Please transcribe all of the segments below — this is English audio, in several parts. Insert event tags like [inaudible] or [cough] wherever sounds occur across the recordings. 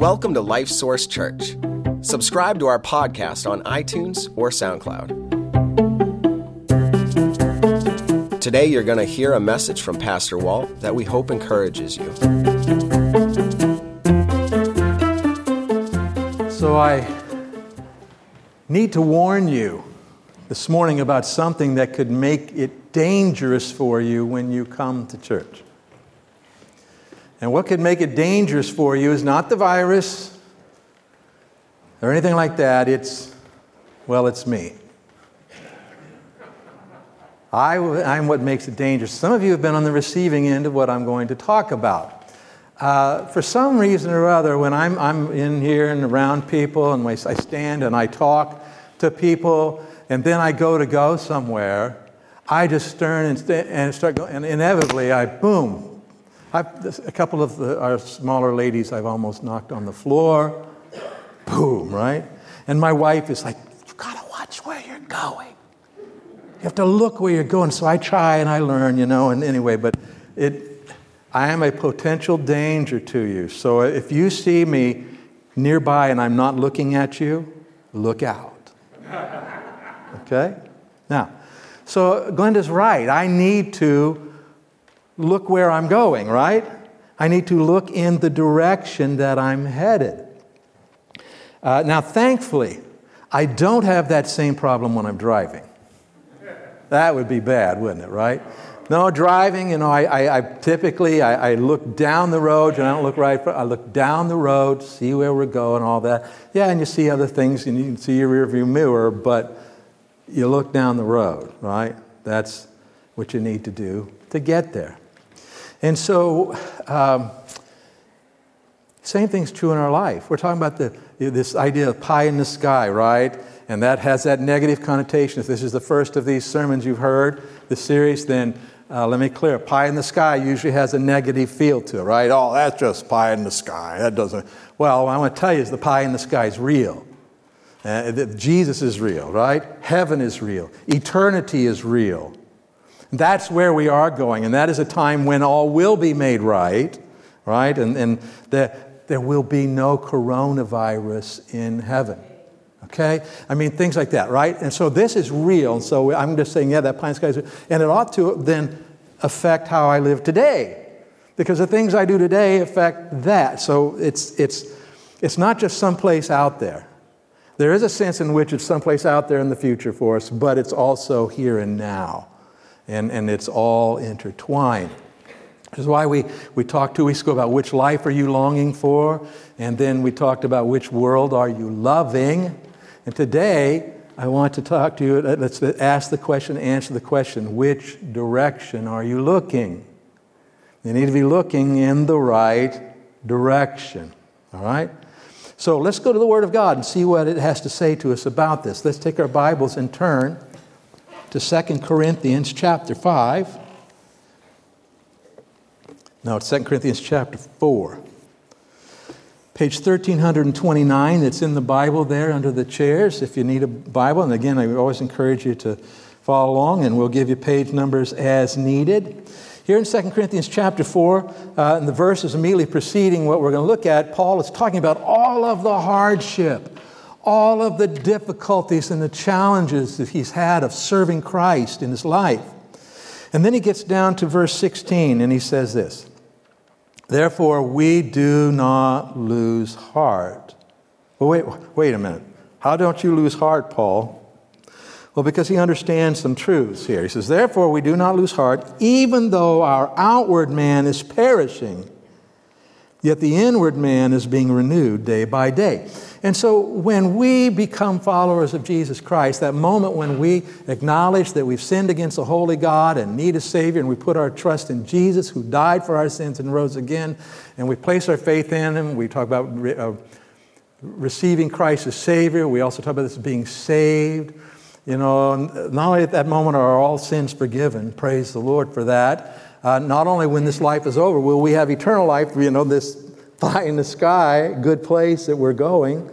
Welcome to Life Source Church. Subscribe to our podcast on iTunes or SoundCloud. Today, you're going to hear a message from Pastor Walt that we hope encourages you. So, I need to warn you this morning about something that could make it dangerous for you when you come to church. And what could make it dangerous for you is not the virus or anything like that. It's, well, it's me. I, am what makes it dangerous. Some of you have been on the receiving end of what I'm going to talk about. Uh, for some reason or other, when I'm, I'm in here and around people and I stand and I talk to people and then I go to go somewhere, I just turn and, st- and start going, and inevitably I, boom, I've, a couple of the, our smaller ladies I've almost knocked on the floor. Boom, right? And my wife is like, you gotta watch where you're going. You have to look where you're going. So I try and I learn, you know, and anyway, but it, I am a potential danger to you. So if you see me nearby and I'm not looking at you, look out. [laughs] Okay? Now, so Glenda's right. I need to look where I'm going, right? I need to look in the direction that I'm headed. Uh, now, thankfully, I don't have that same problem when I'm driving. That would be bad, wouldn't it, right? No, driving, you know, I, I, I typically, I, I, look down the road, and I don't look right, I look down the road, see where we're going, all that. Yeah, and you see other things, and you can see your rearview mirror, but you look down the road, right? That's what you need to do to get there. And so, um, same thing's true in our life. We're talking about the, this idea of pie in the sky, right? And that has that negative connotation. If this is the first of these sermons you've heard, the series, then uh, let me clear. Pie in the sky usually has a negative feel to it, right? Oh, that's just pie in the sky. That doesn't. Well, I want to tell you is the pie in the sky is real. Uh, Jesus is real, right? Heaven is real. Eternity is real. That's where we are going, and that is a time when all will be made right, right? And, and there, there will be no coronavirus in heaven. Okay? I mean, things like that, right? And so this is real. So I'm just saying, yeah, that pine sky is real. And it ought to then affect how I live today. Because the things I do today affect that. So it's, it's, it's not just someplace out there. There is a sense in which it's someplace out there in the future for us, but it's also here and now and, and it's all intertwined. This is why we, we talked two weeks ago about which life are you longing for, and then we talked about which world are you loving. And today, I want to talk to you, uh, let's ask the question, answer the question which direction are you looking? You need to be looking in the right direction. All right? So let's go to the Word of God and see what it has to say to us about this. Let's take our Bibles and turn to 2 Corinthians chapter 5. No, it's 2 Corinthians chapter 4. Page 1329, it's in the Bible there under the chairs if you need a Bible. And again, I always encourage you to follow along, and we'll give you page numbers as needed. Here in 2 Corinthians chapter 4, uh, in the verses immediately preceding what we're going to look at, Paul is talking about all of the hardship all of the difficulties and the challenges that he's had of serving Christ in his life. And then he gets down to verse 16 and he says this Therefore, we do not lose heart. Well, wait, wait a minute. How don't you lose heart, Paul? Well, because he understands some truths here. He says, Therefore, we do not lose heart, even though our outward man is perishing, yet the inward man is being renewed day by day. And so when we become followers of Jesus Christ, that moment when we acknowledge that we've sinned against the holy God and need a Savior, and we put our trust in Jesus who died for our sins and rose again, and we place our faith in Him, we talk about re- uh, receiving Christ as Savior, we also talk about this being saved. You know, not only at that moment are all sins forgiven, praise the Lord for that. Uh, not only when this life is over will we have eternal life, you know, this pie in the sky, good place that we're going.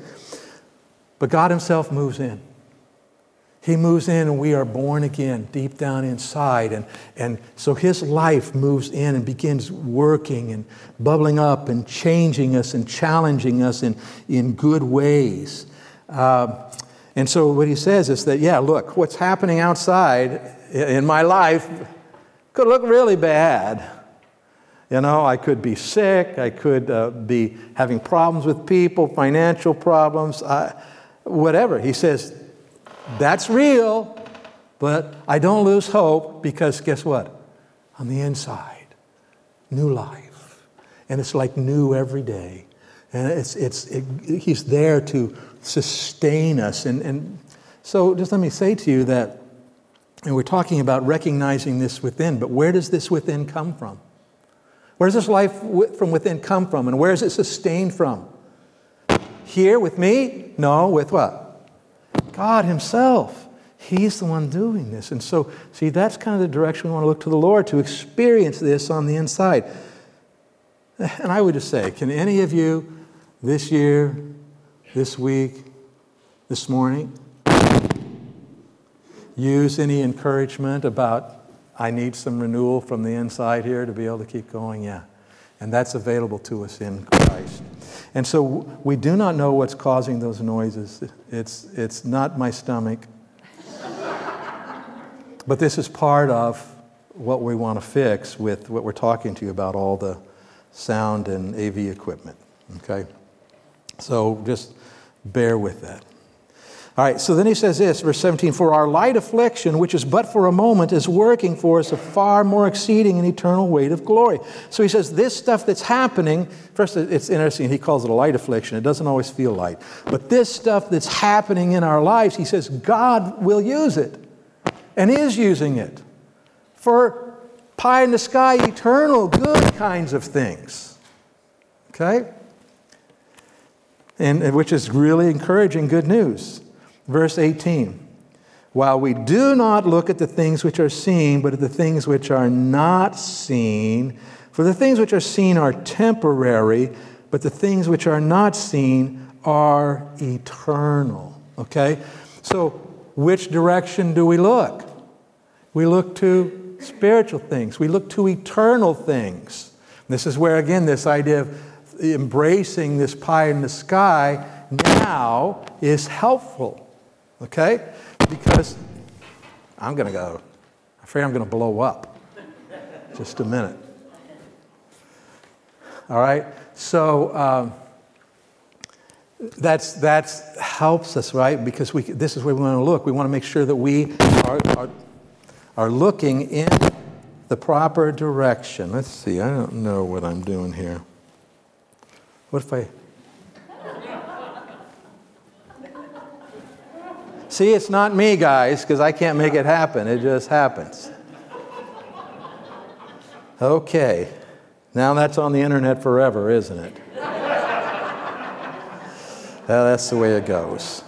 But God Himself moves in. He moves in and we are born again deep down inside. And, and so his life moves in and begins working and bubbling up and changing us and challenging us in, in good ways. Uh, and so what he says is that, yeah, look, what's happening outside in my life could look really bad. You know, I could be sick, I could uh, be having problems with people, financial problems, uh, whatever. He says, that's real, but I don't lose hope because guess what? On the inside, new life. And it's like new every day. And it's, it's, it, he's there to sustain us. And, and so just let me say to you that, and we're talking about recognizing this within, but where does this within come from? Where does this life from within come from? And where is it sustained from? Here with me? No, with what? God Himself. He's the one doing this. And so, see, that's kind of the direction we want to look to the Lord to experience this on the inside. And I would just say, can any of you this year, this week, this morning, use any encouragement about I need some renewal from the inside here to be able to keep going? Yeah. And that's available to us in Christ. And so we do not know what's causing those noises. It's, it's not my stomach. but this is part of what we want to fix with what we're talking to you about all the sound and AV equipment. Okay? So just bear with that. All right, so then he says this, verse 17 For our light affliction, which is but for a moment, is working for us a far more exceeding and eternal weight of glory. So he says, This stuff that's happening, first, it's interesting, he calls it a light affliction. It doesn't always feel light. But this stuff that's happening in our lives, he says, God will use it and is using it for pie in the sky, eternal, good kinds of things. Okay? And, which is really encouraging good news. Verse 18 While we do not look at the things which are seen, but at the things which are not seen, for the things which are seen are temporary, but the things which are not seen are eternal. Okay? So, which direction do we look? We look to spiritual things, we look to eternal things. This is where, again, this idea of embracing this pie in the sky now is helpful. Okay? Because I'm going to go. I'm afraid I'm going to blow up. Just a minute. All right? So um, that's, that's helps us, right? Because we, this is where we want to look. We want to make sure that we are, are, are looking in the proper direction. Let's see, I don't know what I'm doing here. What if I See, it's not me, guys, because I can't make it happen. It just happens. Okay. Now that's on the internet forever, isn't it? well, that's the way it goes.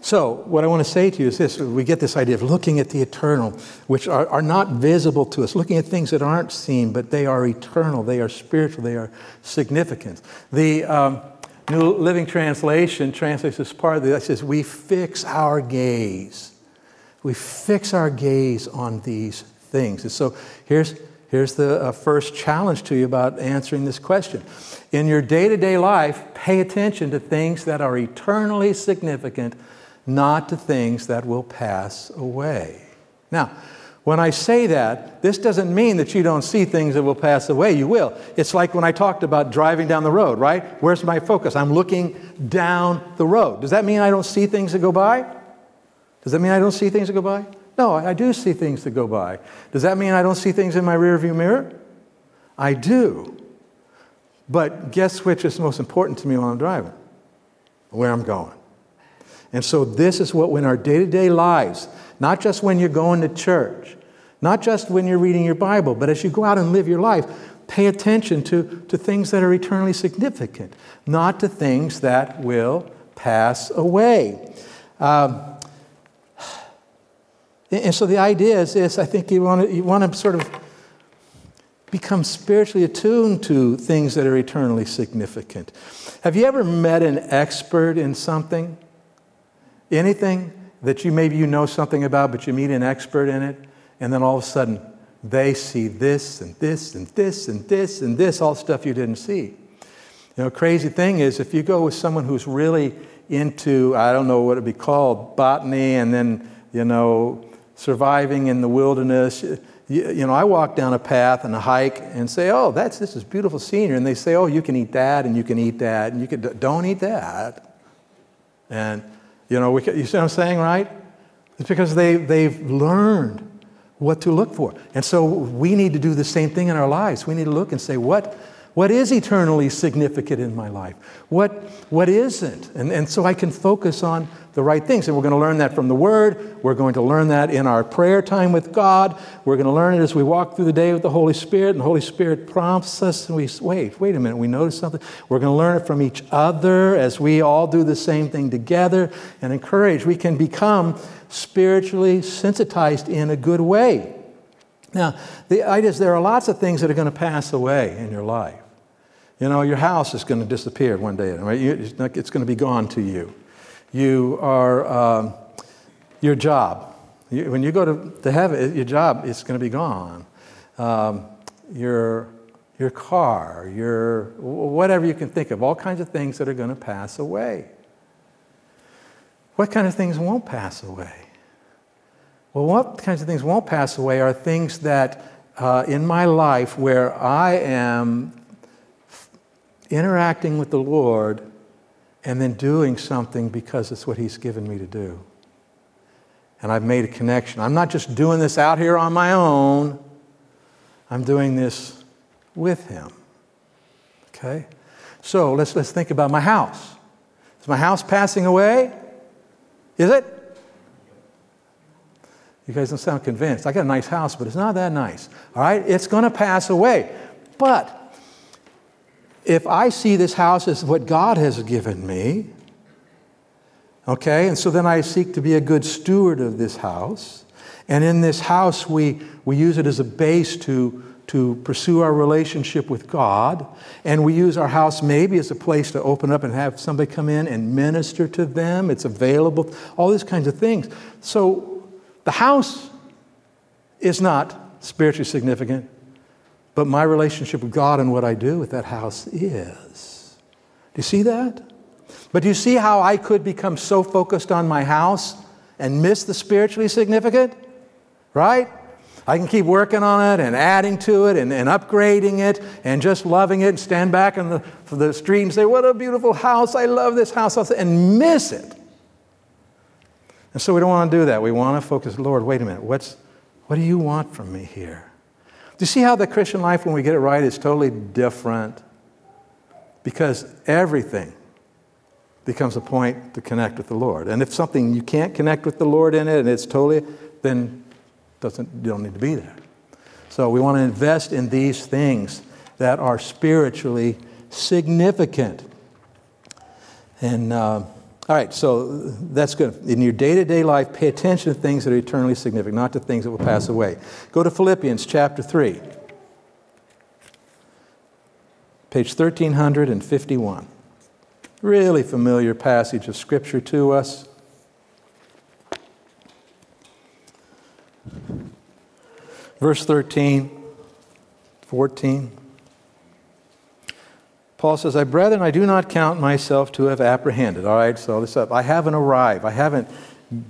So, what I want to say to you is this we get this idea of looking at the eternal, which are, are not visible to us, looking at things that aren't seen, but they are eternal, they are spiritual, they are significant. The, um, New Living Translation translates this part of that says, We fix our gaze. We fix our gaze on these things. And so here's, here's the uh, first challenge to you about answering this question. In your day to day life, pay attention to things that are eternally significant, not to things that will pass away. Now, when I say that, this doesn't mean that you don't see things that will pass away. You will. It's like when I talked about driving down the road, right? Where's my focus? I'm looking down the road. Does that mean I don't see things that go by? Does that mean I don't see things that go by? No, I do see things that go by. Does that mean I don't see things in my rearview mirror? I do. But guess which is most important to me while I'm driving? Where I'm going. And so this is what in our day-to-day lives, not just when you're going to church, not just when you're reading your Bible, but as you go out and live your life, pay attention to, to things that are eternally significant, not to things that will pass away. Um, and so the idea is this I think you want to, you want to sort of become spiritually attuned to things that are eternally significant. Have you ever met an expert in something? Anything? That you maybe you know something about, but you meet an expert in it, and then all of a sudden they see this and this and this and this and this, all stuff you didn't see. You know, crazy thing is if you go with someone who's really into, I don't know what it'd be called, botany, and then, you know, surviving in the wilderness. You, you, know, I walk down a path and a hike and say, "Oh, that's this is beautiful scenery," and they say, "Oh, you can eat that, and you can eat that, and you can don't eat that." And you know, we, you see what I'm saying, right? It's because they they've learned what to look for, and so we need to do the same thing in our lives. We need to look and say, "What what is eternally significant in my life? What, what isn't? And, and so I can focus on the right things. And we're going to learn that from the Word. We're going to learn that in our prayer time with God. We're going to learn it as we walk through the day with the Holy Spirit. And the Holy Spirit prompts us, and we wait, wait a minute, we notice something. We're going to learn it from each other as we all do the same thing together and encourage. We can become spiritually sensitized in a good way. Now, the idea is there are lots of things that are going to pass away in your life. You know, your house is going to disappear one day, right? It's going to be gone to you. You are, um, your job. When you go to, to heaven, your job is going to be gone. Um, your, your car, your, whatever you can think of, all kinds of things that are going to pass away. What kind of things won't pass away? Well, what kinds of things won't pass away are things that uh, in my life where I am interacting with the Lord and then doing something because it's what He's given me to do. And I've made a connection. I'm not just doing this out here on my own, I'm doing this with Him. Okay? So let's, let's think about my house. Is my house passing away? Is it? You guys don't sound convinced. I got a nice house, but it's not that nice. All right? It's going to pass away. But if I see this house as what God has given me, okay, and so then I seek to be a good steward of this house, and in this house we, we use it as a base to, to pursue our relationship with God, and we use our house maybe as a place to open up and have somebody come in and minister to them. It's available, all these kinds of things. So the house is not spiritually significant but my relationship with God and what I do with that house is. Do you see that? But do you see how I could become so focused on my house and miss the spiritually significant? Right? I can keep working on it and adding to it and, and upgrading it and just loving it and stand back on the, the street and say, What a beautiful house. I love this house. And miss it. And so we don't want to do that. We want to focus, Lord, wait a minute. What's, what do you want from me here? Do you see how the Christian life, when we get it right, is totally different? Because everything becomes a point to connect with the Lord. And if something you can't connect with the Lord in it and it's totally, then doesn't, you don't need to be there. So we want to invest in these things that are spiritually significant. And uh, all right, so that's good. In your day to day life, pay attention to things that are eternally significant, not to things that will pass away. Go to Philippians chapter 3, page 1351. Really familiar passage of Scripture to us. Verse 13, 14. Paul says, I, brethren, I do not count myself to have apprehended. All right, so this up. I haven't arrived. I haven't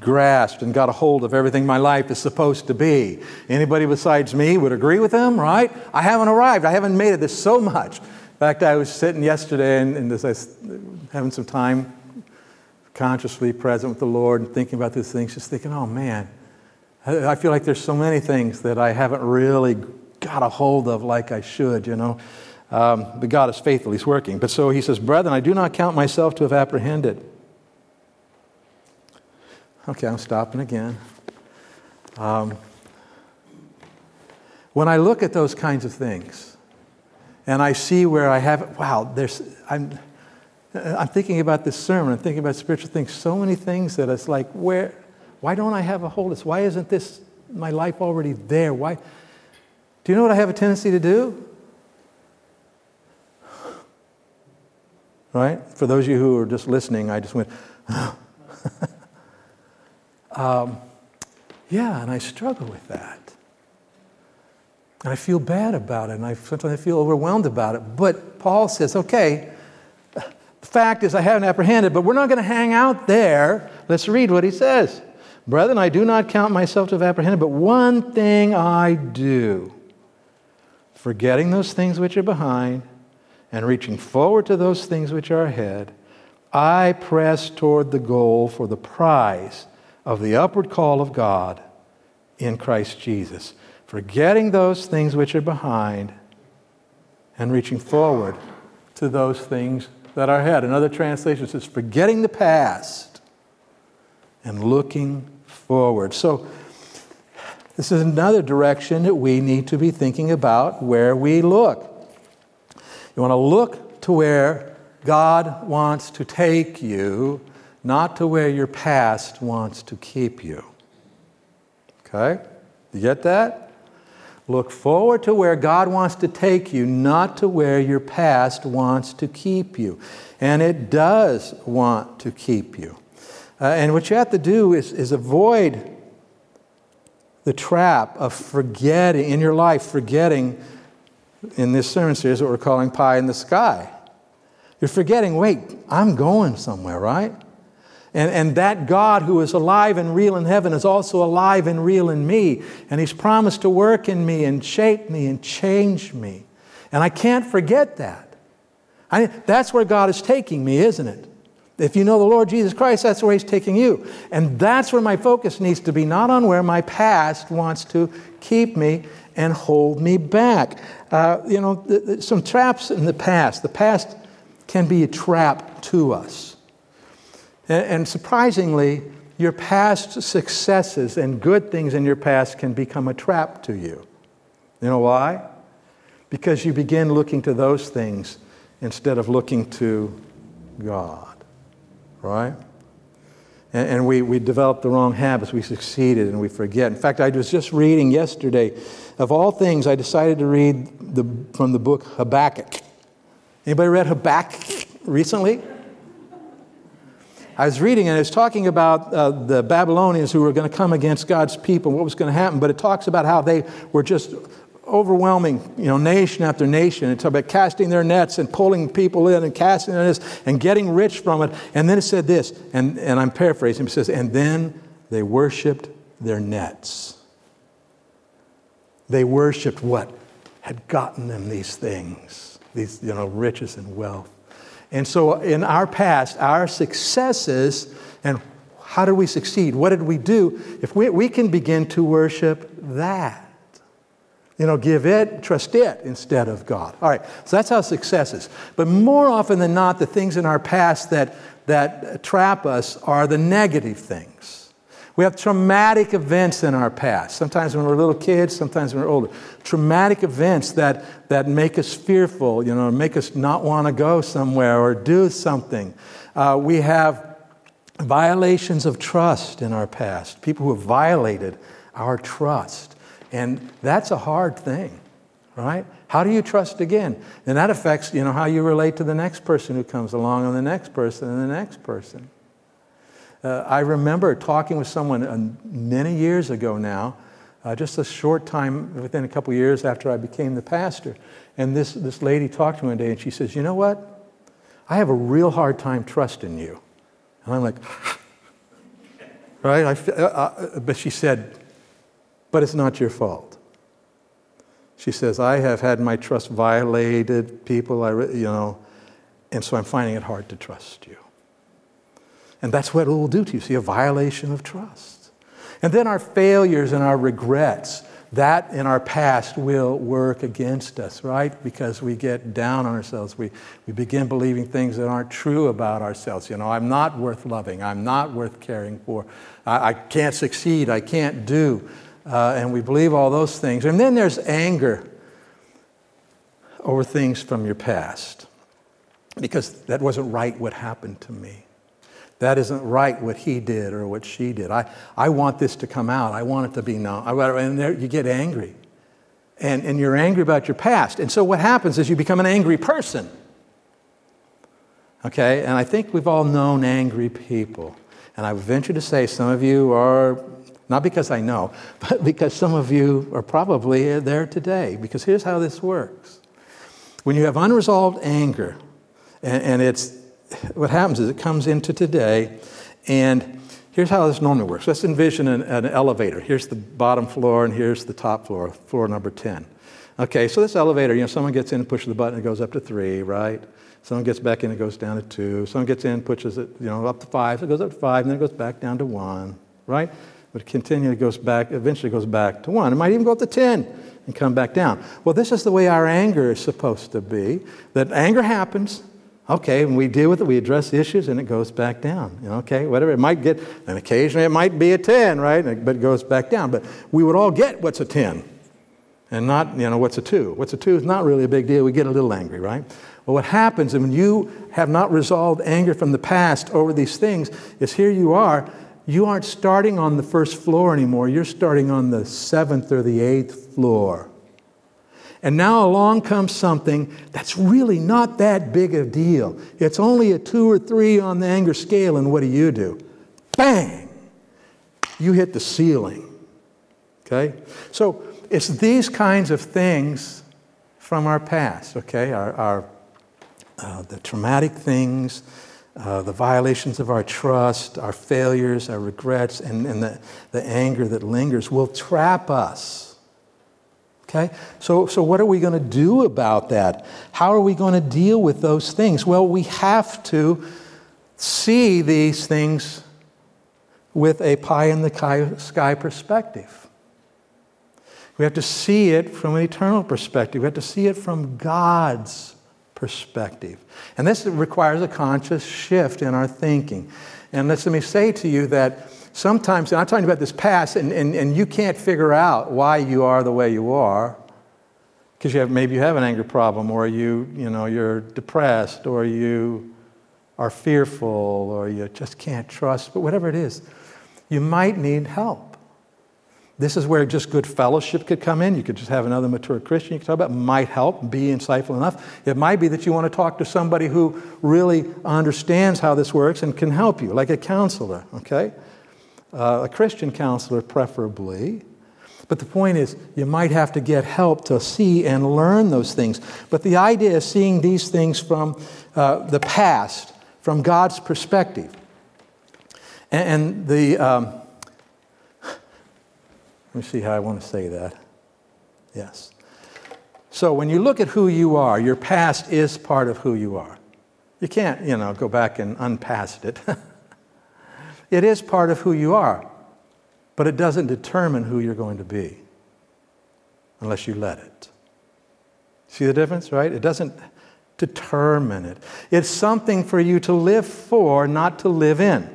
grasped and got a hold of everything my life is supposed to be. Anybody besides me would agree with him, right? I haven't arrived. I haven't made it this so much. In fact, I was sitting yesterday and, and I having some time consciously present with the Lord and thinking about these things, just thinking, oh man, I feel like there's so many things that I haven't really got a hold of like I should, you know. Um, but God is faithful, He's working. But so he says, Brethren, I do not count myself to have apprehended. Okay, I'm stopping again. Um, when I look at those kinds of things and I see where I have, wow, there's, I'm, I'm thinking about this sermon, I'm thinking about spiritual things, so many things that it's like, where, why don't I have a hold of this? Why isn't this, my life already there? Why? Do you know what I have a tendency to do? Right? For those of you who are just listening, I just went, [gasps] um, yeah, and I struggle with that. And I feel bad about it, and I sometimes I feel overwhelmed about it. But Paul says, okay, the fact is I haven't apprehended, but we're not going to hang out there. Let's read what he says. Brethren, I do not count myself to have apprehended, but one thing I do, forgetting those things which are behind and reaching forward to those things which are ahead, I press toward the goal for the prize of the upward call of God in Christ Jesus forgetting those things which are behind and reaching forward to those things that are ahead. Another translation says, forgetting the past and looking forward. So, this is another direction that we need to be thinking about where we look. You want to look to where God wants to take you, not to where your past wants to keep you. Okay? You get that? Look forward to where God wants to take you, not to where your past wants to keep you. And it does want to keep you. Uh, and what you have to do is, is avoid the trap of forgetting, in your life, forgetting, in this sermon series, what we're calling pie in the sky. You're forgetting, wait, I'm going somewhere, right? And, and that God who is alive and real in heaven is also alive and real in me. And He's promised to work in me and shape me and change me. And I can't forget that. I, that's where God is taking me, isn't it? If you know the Lord Jesus Christ, that's where He's taking you. And that's where my focus needs to be, not on where my past wants to keep me and hold me back. Uh, you know, th- th- some traps in the past. The past can be a trap to us. And, and surprisingly, your past successes and good things in your past can become a trap to you. You know why? Because you begin looking to those things instead of looking to God, right? And, and, we, we develop the wrong habits. We succeeded and we forget. In fact, I was just reading yesterday, of all things, I decided to read the, from the book Habakkuk. Anybody read Habakkuk recently? I was reading and it's talking about uh, the Babylonians who were going to come against God's people and what was going to happen, but it talks about how they were just overwhelming, you know, nation after nation. It's about casting their nets and pulling people in and casting their nets and getting rich from it. And then it said this, and, and I'm paraphrasing, it says, and then they worshiped their nets. They worshiped what had gotten them these things, these, you know, riches and wealth. And so, in our past, our successes, and how did we succeed? What did we do? If we, we can begin to worship that. You know, give it, trust it instead of God. All right, so that's how success is. But more often than not, the things in our past that, that trap us are the negative things. We have traumatic events in our past, sometimes when we're little kids, sometimes when we're older. Traumatic events that, that make us fearful, you know, make us not want to go somewhere or do something. Uh, we have violations of trust in our past, people who have violated our trust. And that's a hard thing, right? How do you trust again? And that affects, you know, how you relate to the next person who comes along and the next person and the next person. Uh, I remember talking with someone uh, many years ago now, uh, just a short time, within a couple years after I became the pastor. And this, this lady talked to me one day and she says, You know what? I have a real hard time trusting you. And I'm like, [laughs] Right? I, uh, uh, but she said, But it's not your fault. She says, I have had my trust violated, people, I, you know, and so I'm finding it hard to trust you. And that's what it will do to you. See, a violation of trust. And then our failures and our regrets, that in our past will work against us, right? Because we get down on ourselves. We, we begin believing things that aren't true about ourselves. You know, I'm not worth loving. I'm not worth caring for. I, I can't succeed. I can't do. Uh, and we believe all those things. And then there's anger over things from your past because that wasn't right what happened to me. That isn't right what he did or what she did. I, I want this to come out. I want it to be known. And there, you get angry. And, and you're angry about your past. And so what happens is you become an angry person. Okay? And I think we've all known angry people. And I venture to say some of you are, not because I know, [laughs] but because some of you are probably there today. Because here's how this works when you have unresolved anger, and, and it's what happens is it comes into today, and here's how this normally works. Let's envision an, an, elevator. Here's the bottom floor, and here's the top floor, floor number 10. Okay, so this elevator, you know, someone gets in and pushes the button, it goes up to three, right? Someone gets back in, it goes down to two. Someone gets in, pushes it, you know, up to five, so it goes up to five, and then it goes back down to one, right? But it continually goes back, eventually goes back to one. It might even go up to 10 and come back down. Well, this is the way our anger is supposed to be that anger happens, Okay, and we deal with it, we address the issues, and it goes back down. Okay, whatever. It might get, and occasionally it might be a 10, right? But it goes back down. But we would all get what's a 10 and not, you know, what's a 2. What's a 2 is not really a big deal. We get a little angry, right? Well, what happens when you have not resolved anger from the past over these things is here you are. You aren't starting on the first floor anymore. You're starting on the seventh or the eighth floor. And now along comes something that's really not that big a deal. It's only a two or three on the anger scale, and what do you do? Bang! You hit the ceiling. Okay? So it's these kinds of things from our past, okay? Our, our uh, the traumatic things, uh, the violations of our trust, our failures, our regrets, and, and the, the anger that lingers will trap us Okay? So, so what are we going to do about that? How are we going to deal with those things? Well, we have to see these things with a pie in the sky perspective. We have to see it from an eternal perspective. We have to see it from God's perspective. And this requires a conscious shift in our thinking. And let me say to you that sometimes, I'm talking about this past, and, and, and you can't figure out why you are the way you are, because you have, maybe you have an anger problem, or you, you know, you're depressed, or you are fearful, or you just can't trust, but whatever it is, you might need help. This is where just good fellowship could come in. You could just have another mature Christian you could talk about, might help, be insightful enough. It might be that you want to talk to somebody who really understands how this works and can help you, like a counselor, okay? uh, a Christian counselor, preferably. But the point is, you might have to get help to see and learn those things. But the idea is seeing these things from uh, the past, from God's perspective. And, and the, um, let me see how I want to say that. Yes. So when you look at who you are, your past is part of who you are. You can't, you know, go back and unpast it. [laughs] It is part of who you are, but it doesn't determine who you're going to be unless you let it. See the difference, right? It doesn't determine it. It's something for you to live for, not to live in.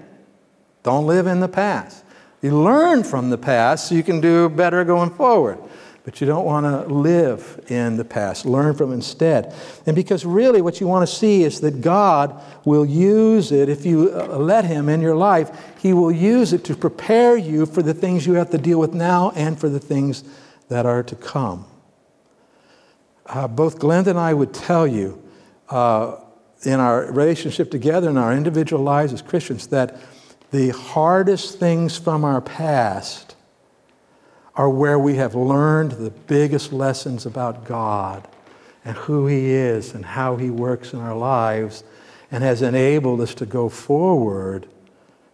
Don't live in the past. You learn from the past so you can do better going forward but you don't want to live in the past. Learn from instead. And because really what you want to see is that God will use it, if you uh, let Him in your life, He will use it to prepare you for the things you have to deal with now and for the things that are to come. Uh, both Glenda and I would tell you uh, in our relationship together, in our individual lives as Christians, that the hardest things from our past are where we have learned the biggest lessons about God and who He is and how He works in our lives and has enabled us to go forward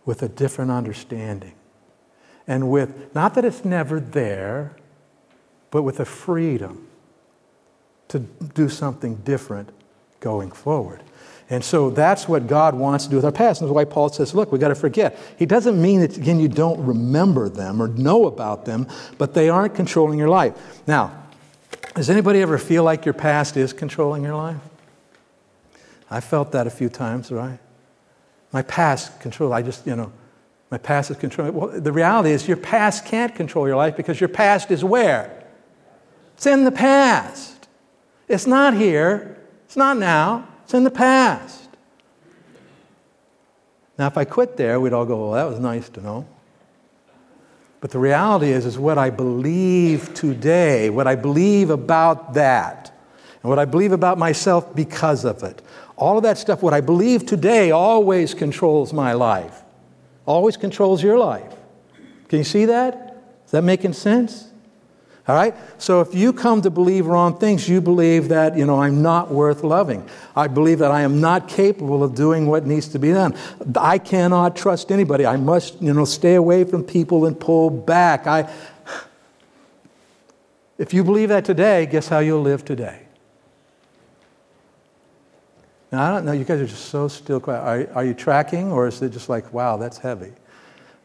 with a different understanding. And with, not that it's never there, but with a freedom to do something different going forward. And so that's what God wants to do with our past. And that's why Paul says, look, we've got to forget. He doesn't mean that, again, you don't remember them or know about them, but they aren't controlling your life. Now, does anybody ever feel like your past is controlling your life? I felt that a few times, right? My past control, I just, you know, my past is controlling. Well, the reality is your past can't control your life because your past is where? It's in the past. It's not here. It's not now. It's in the past. Now, if I quit there, we'd all go, well, that was nice to know. But the reality is, is what I believe today, what I believe about that, and what I believe about myself because of it. All of that stuff, what I believe today, always controls my life. always controls your life. Can you see that? Is that making sense? All right? So if you come to believe wrong things, you believe that, you know, I'm not worth loving. I believe that I am not capable of doing what needs to be done. I cannot trust anybody. I must, you know, stay away from people and pull back. I If you believe that today, guess how you'll live today? Now, I don't know, you guys are just so still quiet. Are, are you tracking, or is it just like, wow, that's heavy?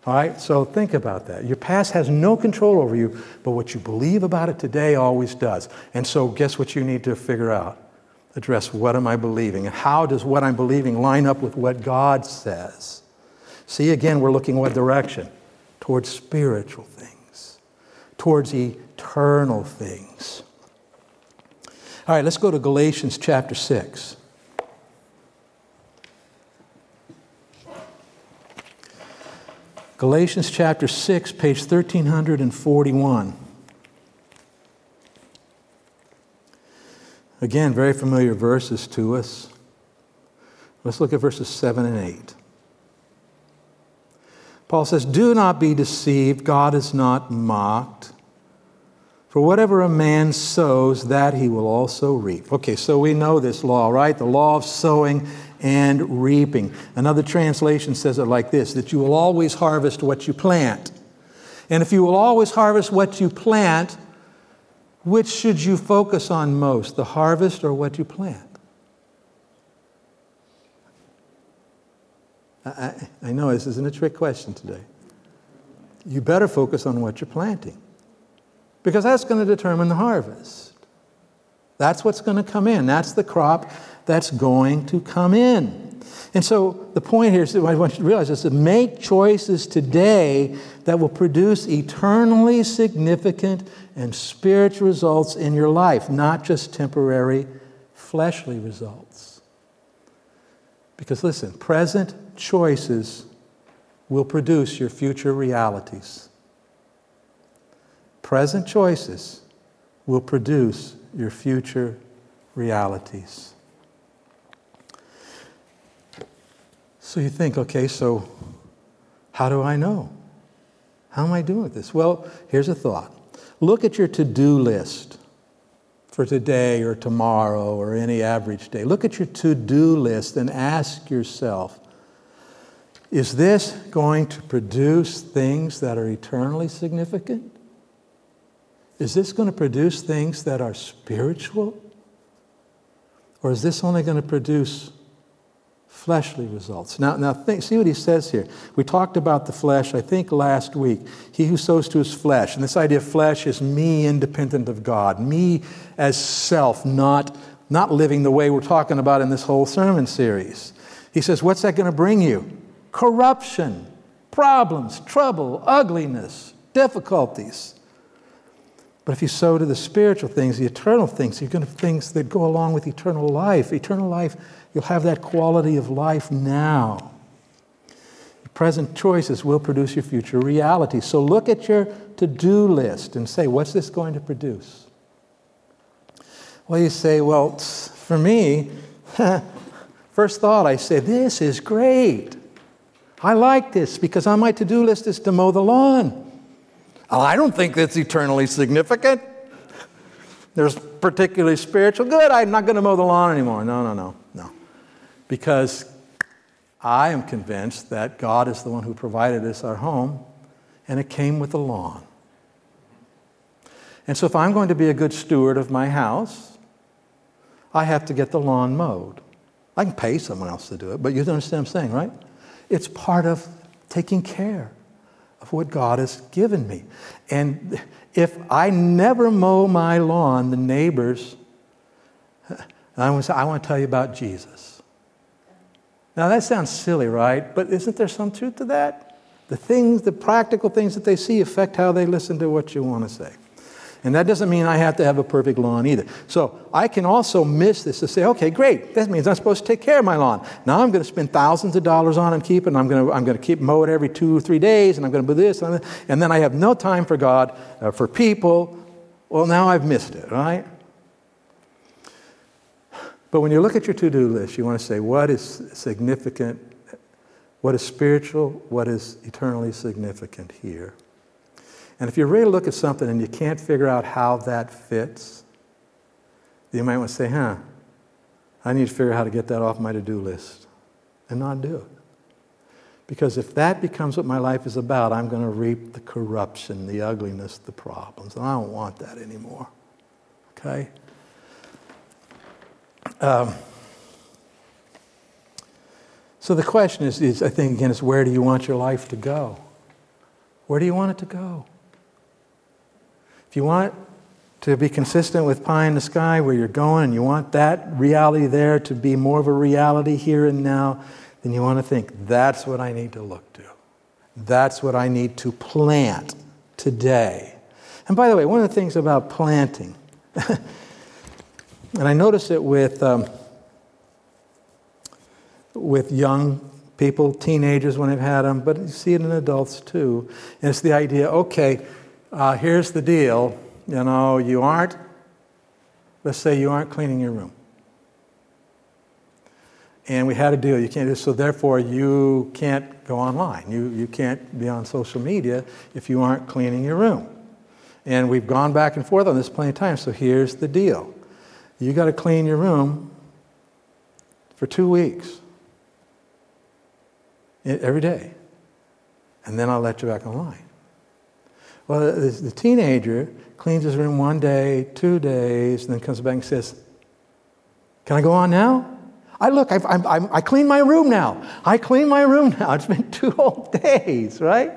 All right, so think about that. Your past has no control over you, but what you believe about it today always does. And so, guess what you need to figure out? Address what am I believing? How does what I'm believing line up with what God says? See, again, we're looking what direction? Towards spiritual things, towards eternal things. All right, let's go to Galatians chapter 6. Galatians chapter 6, page 1341. Again, very familiar verses to us. Let's look at verses 7 and 8. Paul says, Do not be deceived, God is not mocked. For whatever a man sows, that he will also reap. Okay, so we know this law, right? The law of sowing and reaping. Another translation says it like this that you will always harvest what you plant. And if you will always harvest what you plant, which should you focus on most, the harvest or what you plant? I, I know this isn't a trick question today. You better focus on what you're planting because that's going to determine the harvest. That's what's going to come in. That's the crop that's going to come in. And so the point here is that I want you to realize is to make choices today that will produce eternally significant and spiritual results in your life, not just temporary fleshly results. Because listen, present choices will produce your future realities. Present choices will produce your future realities. So you think, okay, so how do I know? How am I doing with this? Well, here's a thought look at your to do list for today or tomorrow or any average day. Look at your to do list and ask yourself is this going to produce things that are eternally significant? Is this going to produce things that are spiritual? Or is this only going to produce fleshly results. Now, now think, see what he says here. We talked about the flesh, I think, last week. He who sows to his flesh. And this idea of flesh is me independent of God, me as self, not, not living the way we're talking about in this whole sermon series. He says, What's that going to bring you? Corruption, problems, trouble, ugliness, difficulties. But if you sow to the spiritual things, the eternal things, you're going to things that go along with eternal life. Eternal life You'll have that quality of life now. Your present choices will produce your future reality. So look at your to do list and say, what's this going to produce? Well, you say, well, for me, [laughs] first thought, I say, this is great. I like this because on my to do list is to mow the lawn. Oh, I don't think that's eternally significant. There's particularly spiritual. Good, I'm not going to mow the lawn anymore. No, no, no, no because I am convinced that God is the one who provided us our home, and it came with a lawn. And so, if I'm going to be a good steward of my house, I have to get the lawn mowed. I can pay someone else to do it, but you understand what I'm saying, right? It's part of taking care of what God has given me. And if I never mow my lawn, the neighbors, I want to, I want to tell you about Jesus. Now, that sounds silly, right? But isn't there some truth to that? The things, the practical things that they see affect how they listen to what you want to say. And that doesn't mean I have to have a perfect lawn either. So I can also miss this to say, okay, great, that means I'm supposed to take care of my lawn. Now I'm going to spend thousands of dollars on and keep it, and I'm going to, I'm going to keep mow it every two or three days, and I'm going to do this, and, and then I have no time for God, uh, for people. Well, now I've missed it, right? But when you look at your to do list, you want to say, what is significant? what is spiritual, what is eternally significant here. And if you're ready to look at something and you can't figure out how that fits, you might want to say, huh, I need to figure out how to get that off my to do list and not do it. Because if that becomes what my life is about, I'm going to reap the corruption, the ugliness, the problems. And I don't want that anymore. Okay? Um, so the question is, is, I think, again, is where do you want your life to go? Where do you want it to go? You want to be consistent with pie in the sky where you're going and you want that reality there to be more of a reality here and now, then you want to think that's what I need to look to. That's what I need to plant today. And by the way, one of the things about planting, [laughs] and I notice it with, um, with young people, teenagers when they've had them, but you see it in adults too. And it's the idea okay, uh, here's the deal. You know, you aren't, let's say you aren't cleaning your room. And we had a deal, you can't do so therefore you can't go online. You, you can't be on social media if you aren't cleaning your room. And we've gone back and forth on this plenty of times, so here's the deal. You got to clean your room for two weeks every day. And then I'll let you back online. Well, the, teenager cleans his room one day, two days, and then comes back and says, Can I go on now? I look, I've, I'm, I'm, i clean my room now. I clean my room now. It's been [laughs] two whole days, right?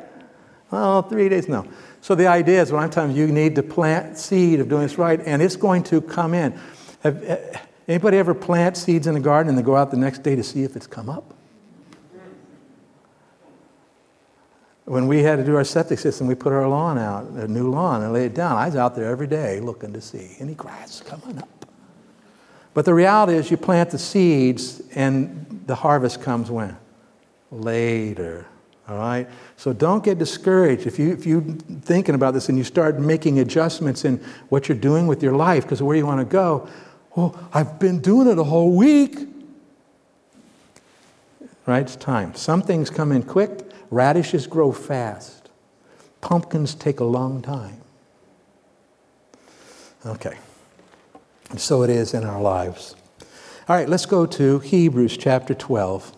Oh, three days, no. So the idea is what I'm telling you, you need to plant seed of doing this right, and it's going to come in. Have, eh, anybody ever plant seeds in the garden and then go out the next day to see if it's come up? When we had to do our septic system, we put our lawn out, a new lawn, and laid it down. I was out there every day looking to see any grass coming up. But the reality is, you plant the seeds, and the harvest comes when? Later. All right? So don't get discouraged if, you, if you're thinking about this and you start making adjustments in what you're doing with your life because where you want to go. Well, I've been doing it a whole week. Right? It's time. Some things come in quick, Radishes grow fast. Pumpkins take a long time. Okay. And so it is in our lives. All right, let's go to Hebrews chapter 12.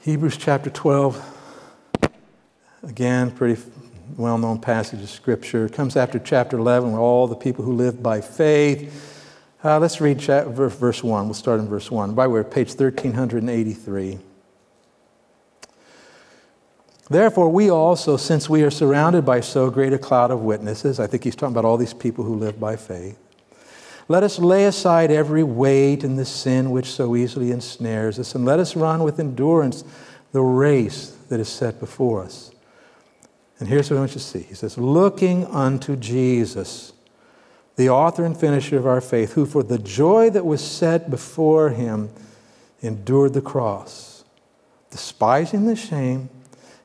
Hebrews chapter 12. Again, pretty well known passage of Scripture. It comes after chapter 11, where all the people who live by faith uh, let's read verse 1. We'll start in verse 1. By the way page 1383. Therefore, we also, since we are surrounded by so great a cloud of witnesses, I think he's talking about all these people who live by faith, let us lay aside every weight and the sin which so easily ensnares us, and let us run with endurance the race that is set before us. And here's what I want you to see. He says, looking unto Jesus the author and finisher of our faith, who for the joy that was set before him endured the cross, despising the shame,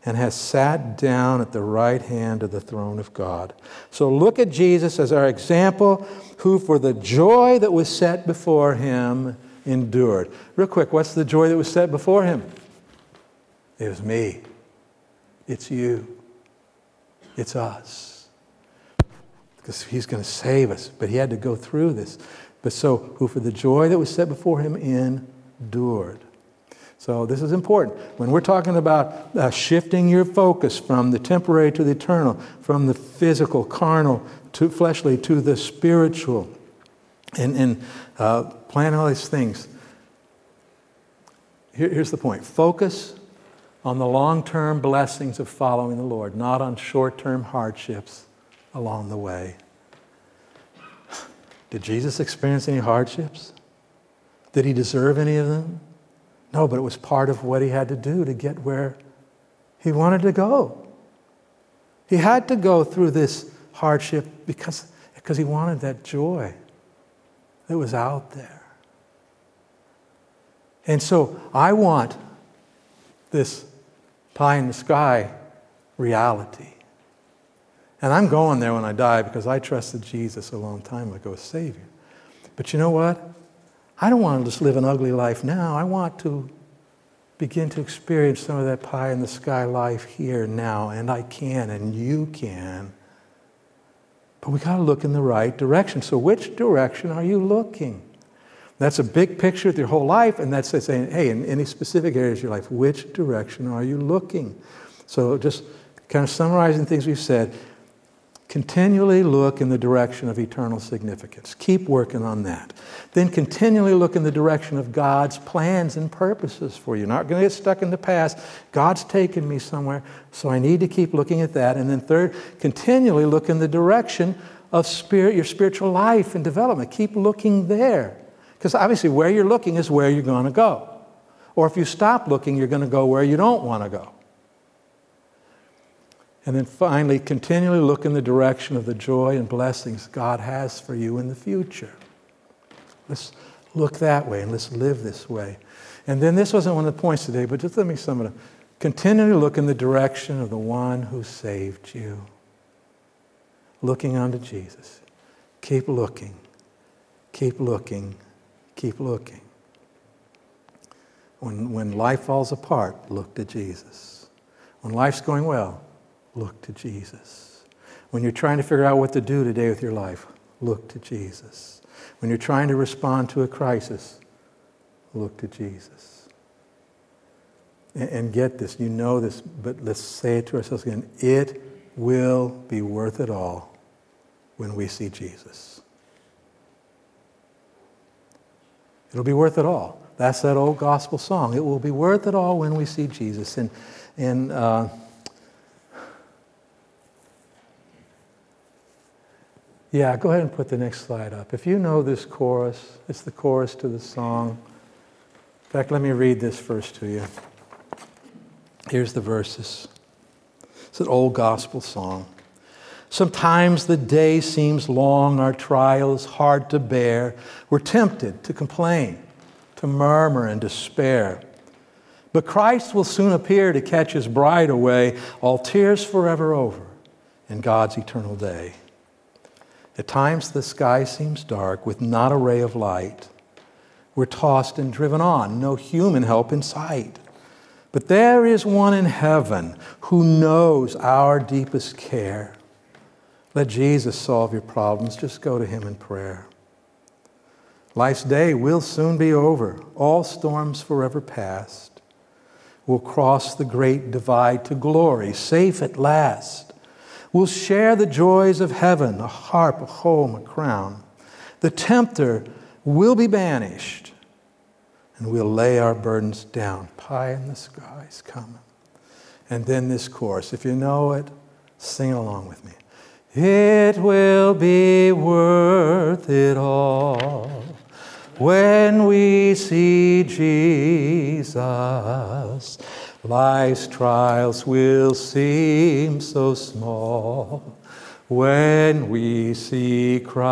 and has sat down at the right hand of the throne of God. So look at Jesus as our example, who for the joy that was set before him endured. Real quick, what's the joy that was set before him? It was me. It's you. It's us because he's going to save us. But he had to go through this. But so, who for the joy that was set before him endured. So, this is important. When we're talking about uh, shifting your focus from the temporary to the eternal, from the physical, carnal, to fleshly, to the spiritual, and, and uh, plan all these things, Here, here's the point focus on the long term blessings of following the Lord, not on short term hardships along the way. Did Jesus experience any hardships? Did he deserve any of them? No, but it was part of what he had to do to get where he wanted to go. He had to go through this hardship because, because he wanted that joy that was out there. And so I want this pie in the sky reality. And I'm going there when I die because I trusted Jesus a long time ago as Savior. But you know what? I don't want to just live an ugly life now. I want to begin to experience some of that pie in the sky life here now, and I can, and you can. But we got to look in the right direction. So, which direction are you looking? That's a big picture of your whole life, and that's saying, hey, in any specific areas of your life, which direction are you looking? So, just kind of summarizing things we've said, continually look in the direction of eternal significance. Keep working on that. Then continually look in the direction of God's plans and purposes for you. Not going to get stuck in the past. God's taken me somewhere, so I need to keep looking at that. And then third, continually look in the direction of spirit, your spiritual life and development. Keep looking there. Because obviously, where you're looking is where you're going to go. Or if you stop looking, you're going to go where you don't want to go. And then finally, continually look in the direction of the joy and blessings God has for you in the future. Let's look that way and let's live this way. And then this wasn't one of the points today, but just let me sum it up. Continually look in the direction of the one who saved you. Looking unto Jesus. Keep looking. Keep looking Keep looking. When, when life falls apart, look to Jesus. When life's going well, look to Jesus. When you're trying to figure out what to do today with your life, look to Jesus. When you're trying to respond to a crisis, look to Jesus. And, get this, you know this, but let's say it to ourselves again. It will be worth it all when we see Jesus. It'll be worth it all. That's that old gospel song. It will be worth it all when we see Jesus. And, and uh, yeah, go ahead and put the next slide up. If you know this chorus, it's the chorus to the song. In fact, let me read this first to you. Here's the verses. It's an old gospel song. Sometimes the day seems long, our trial is hard to bear. We're tempted to complain, to murmur and despair. But Christ will soon appear to catch his bride away, all tears forever over in God's eternal day. At times the sky seems dark with not a ray of light. We're tossed and driven on, no human help in sight. But there is one in heaven who knows our deepest care. Let Jesus solve your problems. Just go to Him in prayer. Life's day will soon be over, all storms forever past. We'll cross the great divide to glory, safe at last. We'll share the joys of heaven a harp, a home, a crown. The tempter will be banished, and we'll lay our burdens down. Pie in the sky is coming. And then this chorus. If you know it, sing along with me. It will be worth it all when we see Jesus. Life's trials will seem so small when we see Christ.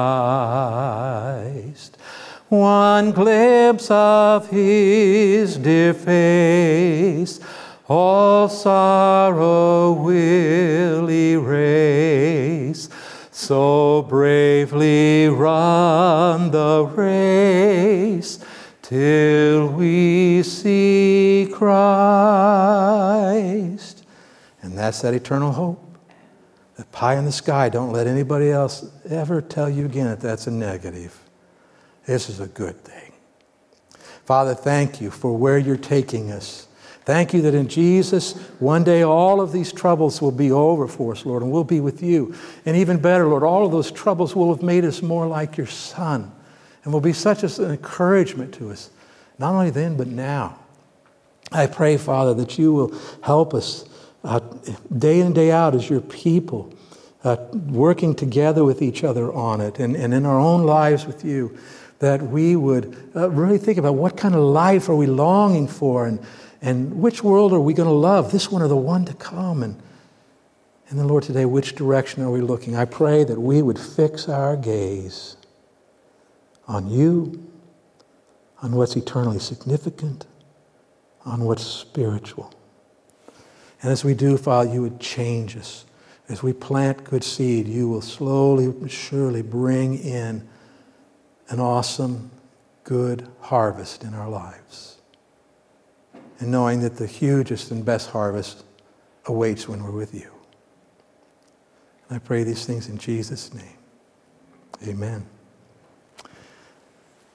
One glimpse of his dear face all sorrow will erase. So bravely run the race till we see Christ. And that's that eternal hope. That pie in the sky, don't let anybody else ever tell you again that that's a negative. This is a good thing. Father, thank you for where you're taking us. Thank you that in Jesus, one day all of these troubles will be over for us, Lord, and we'll be with you. And even better, Lord, all of those troubles will have made us more like your Son and will be such an encouragement to us, not only then, but now. I pray, Father, that you will help us uh, day in and day out as your people, uh, working together with each other on it and, and in our own lives with you, that we would uh, really think about what kind of life are we longing for and and which world are we going to love, this one or the one to come? And, and then, Lord, today, which direction are we looking? I pray that we would fix our gaze on you, on what's eternally significant, on what's spiritual. And as we do, Father, you would change us. As we plant good seed, you will slowly but surely bring in an awesome, good harvest in our lives. And knowing that the hugest and best harvest awaits when we're with you. And I pray these things in Jesus' name. Amen.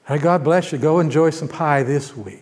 Hey, God bless you. Go enjoy some pie this week.